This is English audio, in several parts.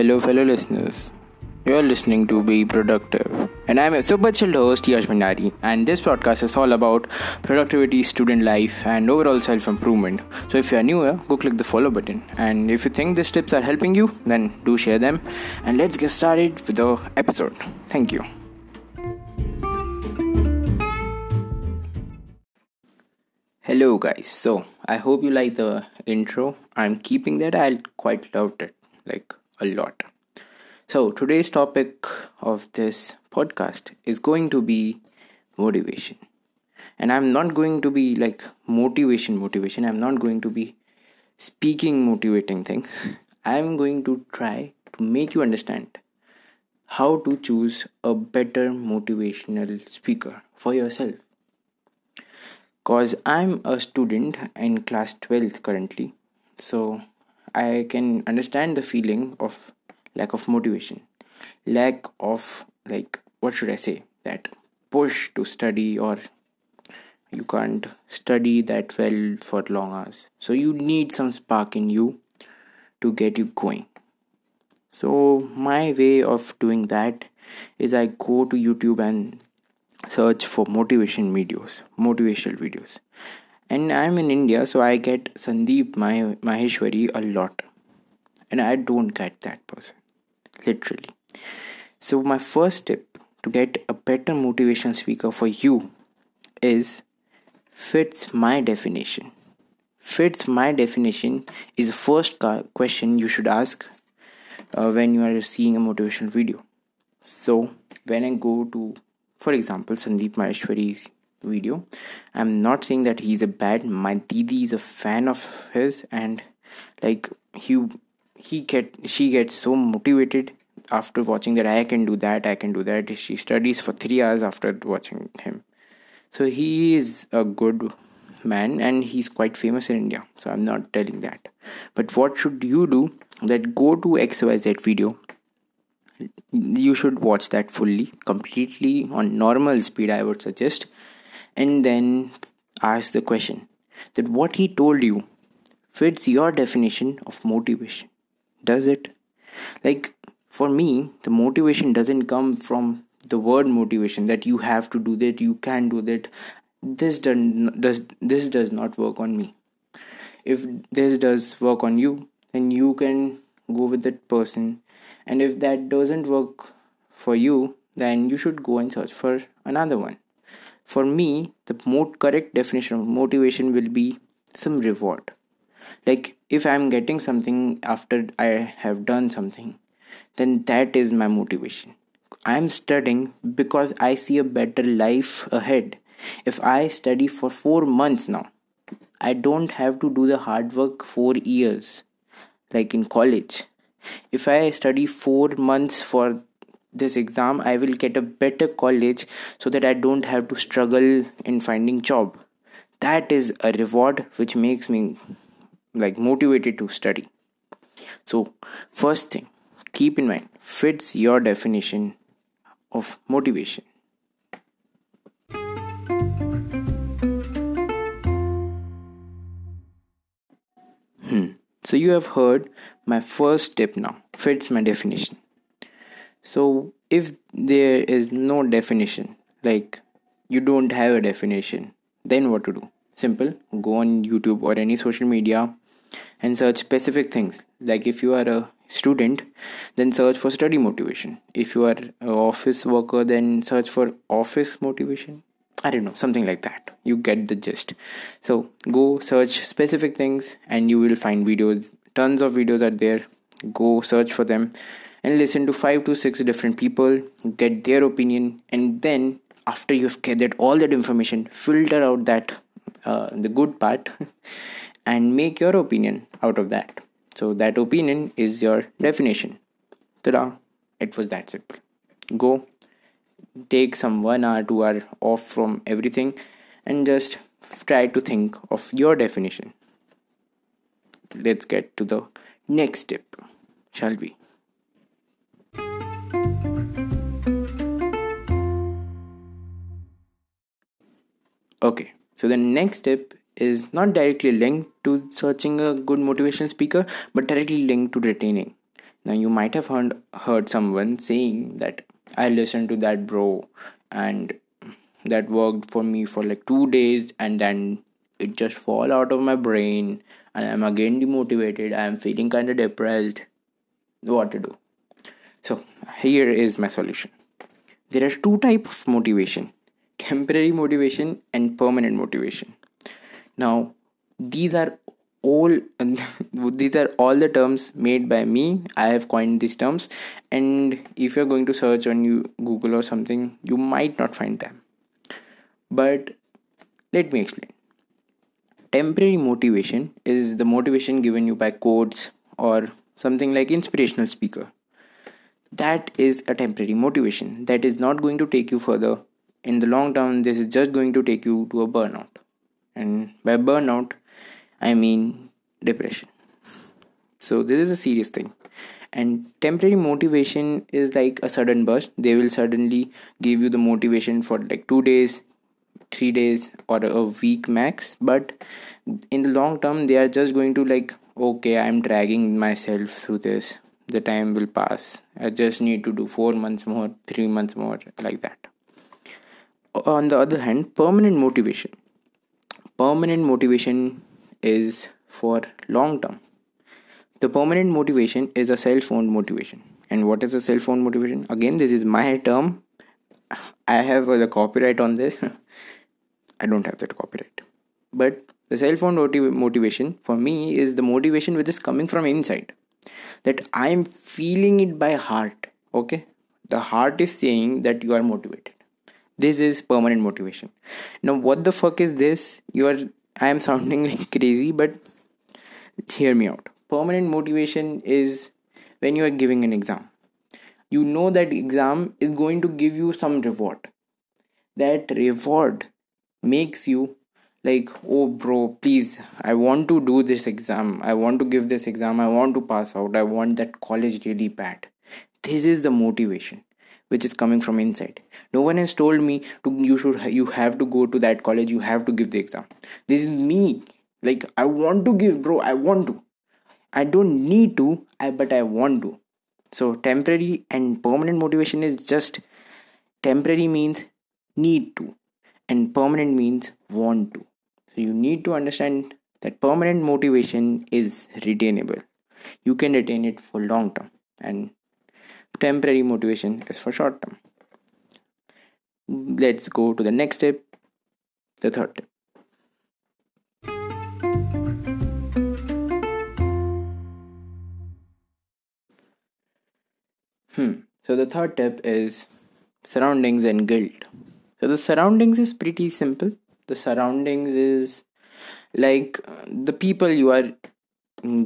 Hello, fellow listeners. You're listening to Be Productive, and I'm a super chilled host, Yash Bhandari, and this podcast is all about productivity, student life, and overall self improvement. So, if you're new here, go click the follow button, and if you think these tips are helping you, then do share them. And let's get started with the episode. Thank you. Hello, guys. So, I hope you like the intro. I'm keeping that. I quite loved it, like a lot. So, today's topic of this podcast is going to be motivation. And I'm not going to be like motivation, motivation. I'm not going to be speaking motivating things. I'm going to try to make you understand how to choose a better motivational speaker for yourself. Because I'm a student in class 12th currently. So, I can understand the feeling of lack of motivation lack of like what should i say? That push to study or you can't study that well for long hours. So you need some spark in you to get you going. So my way of doing that is i go to youtube and search for motivation videos motivational videos and i'm in india so i get sandeep my maheshwari a lot and i don't get that person literally. So, my first tip to get a better motivation speaker for you is fits my definition. Fits my definition is the first question you should ask uh, when you are seeing a motivational video. So, when I go to, for example, Sandeep Maheshwari's video, I'm not saying that he's a bad. My Didi is a fan of his, and like he he get she gets so motivated after watching that i can do that i can do that. She studies for 3 hours after watching him. So he is a good man and he's quite famous in india. So i'm not telling that. But what should you do? That go to xyz video. You should watch that fully completely on normal speed i would suggest and then ask the question that what he told you fits your definition of motivation. Does it? Like for me the motivation doesn't come from the word motivation that you have to do that you can do that. This does, this does not work on me. If this does work on you then you can go with that person. And if that doesn't work for you then you should go and search for another one for me the more correct definition of motivation will be some reward. Like if i'm getting something after i have done something then that is my motivation. I'm studying because i see a better life ahead. If i study for 4 months now i don't have to do the hard work 4 years like in college. If i study 4 months for this exam i will get a better college so that i don't have to struggle in finding job. That is a reward which makes me like motivated to study. So first thing keep in mind fits your definition of motivation. Hmm. So you have heard my first tip now. Fits my definition so if there is no definition like you don't have a definition then what to do? Simple. Go on youtube or any social media and search specific things. Like if you are a student then search for study motivation. If you are an office worker then search for office motivation. I don't know something like that. You get the gist. So go search specific things and you will find videos. Tons of videos are there. Go search for them and listen to 5 to 6 different people get their opinion and then after you've gathered all that information filter out that uh, the good part and make your opinion out of that. So that opinion is your definition. Ta-da! It was that simple. Go take some one hour, two hour off from everything and just try to think of your definition. Let's get to the next step, shall we? Okay, so the next step is not directly linked to searching a good motivational speaker but directly linked to retaining. Now you might have heard heard someone saying that i listened to that bro and that worked for me for like two days and then it just fall out of my brain and i'm again demotivated. I'm feeling kind of depressed. What to do? So here is my solution. There are two types of motivation temporary motivation and permanent motivation. Now these are all these are all the terms made by me. I have coined these terms. And if you're going to search on you google or something you might not find them. But let me explain. Temporary motivation is the motivation given you by quotes or something like inspirational speaker. That is a temporary motivation. That is not going to take you further in the long term this is just going to take you to a burnout. And by burnout i mean depression. So this is a serious thing. And temporary motivation is like a sudden burst. They will suddenly give you the motivation for like 2 days 3 days or a week max. But in the long term they are just going to like okay i'm dragging myself through this. The time will pass. I just need to do 4 months more 3 months more like that on the other hand permanent motivation. Permanent motivation is for long term. The permanent motivation is a self-owned motivation. And what is a self-owned motivation? Again this is my term. I have the copyright on this. I don't have that copyright. But the self-owned motiv- motivation for me is the motivation which is coming from inside. That i am feeling it by heart okay? The heart is saying that you are motivated this is permanent motivation. Now what the fuck is this? You are i am sounding like crazy but hear me out. Permanent motivation is when you are giving an exam. You know that exam is going to give you some reward. That reward makes you like oh bro please i want to do this exam. I want to give this exam. I want to pass out. I want that college really bad. This is the motivation which is coming from inside. No one has told me to you should you have to go to that college you have to give the exam. This is me. Like i want to give bro i want to. I don't need to i but i want to. So temporary and permanent motivation is just temporary means need to and permanent means want to. So you need to understand that permanent motivation is retainable. You can retain it for long term and temporary motivation is for short term. Let's go to the next step the third. Tip hmm. So the third tip is surroundings and guilt. So the surroundings is pretty simple. The surroundings is like the people you are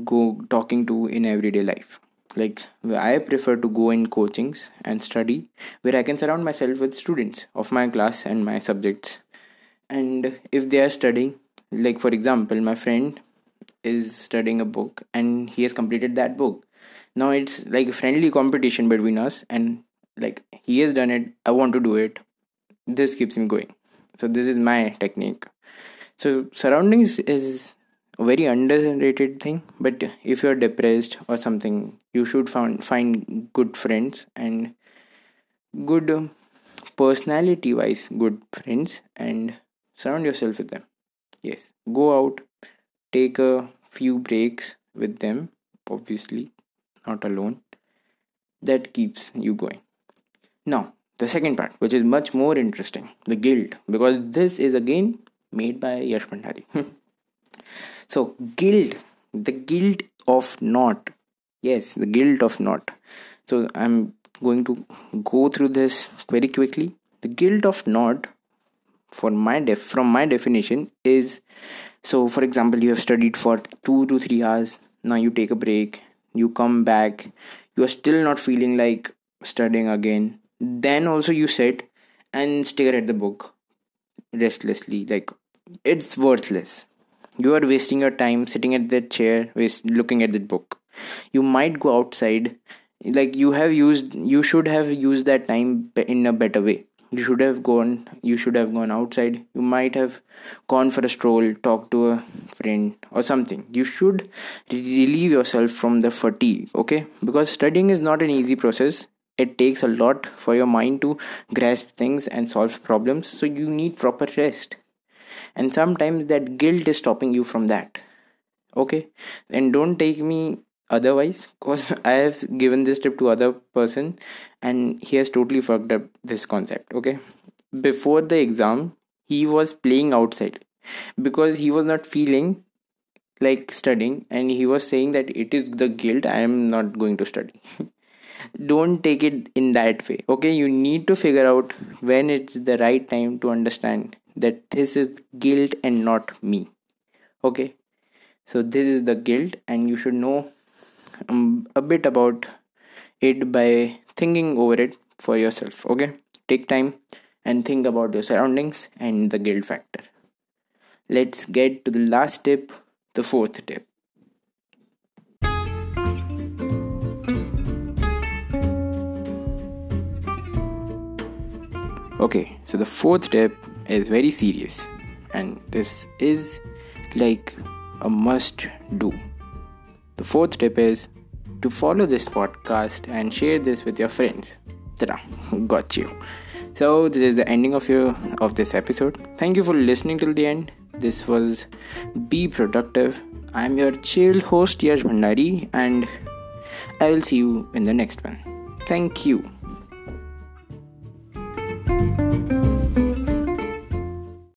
go talking to in everyday life like i prefer to go in coachings and study where i can surround myself with students of my class and my subjects. And if they are studying like for example my friend is studying a book and he has completed that book. Now it's like a friendly competition between us and like he has done it i want to do it. This keeps me going. So this is my technique. So surroundings is very underrated thing but if you're depressed or something you should find find good friends and good um, personality wise good friends and surround yourself with them. Yes go out take a few breaks with them obviously not alone. That keeps you going. Now the second part which is much more interesting the guilt because this is again made by yash Bhandari. so guilt the guilt of not. Yes the guilt of not. So i'm going to go through this very quickly. The guilt of not for my def from my definition is so for example you have studied for 2 to 3 hours. Now you take a break. You come back. You are still not feeling like studying again. Then also you sit and stare at the book restlessly. Like it's worthless you are wasting your time sitting at that chair looking at that book. You might go outside. Like you have used you should have used that time in a better way. You should have gone you should have gone outside. You might have gone for a stroll talked to a friend or something. You should relieve yourself from the fatigue okay? Because studying is not an easy process. It takes a lot for your mind to grasp things and solve problems. So you need proper rest and sometimes that guilt is stopping you from that. Okay? And don't take me otherwise because i have given this tip to other person and he has totally fucked up this concept okay? Before the exam he was playing outside because he was not feeling like studying and he was saying that it is the guilt i am not going to study. Don't take it in that way okay? You need to figure out when it's the right time to understand that this is guilt and not me. Okay? So this is the guilt and you should know um, a bit about it by thinking over it for yourself. Okay? Take time and think about your surroundings and the guilt factor. Let's get to the last tip the fourth tip. Okay so the fourth tip is very serious and this is like a must do the fourth tip is to follow this podcast and share this with your friends. Ta-da, got you. So this is the ending of your of this episode. Thank you for listening till the end. This was Be Productive. I'm your chill host Yash Bhandari and I will see you in the next one. Thank you.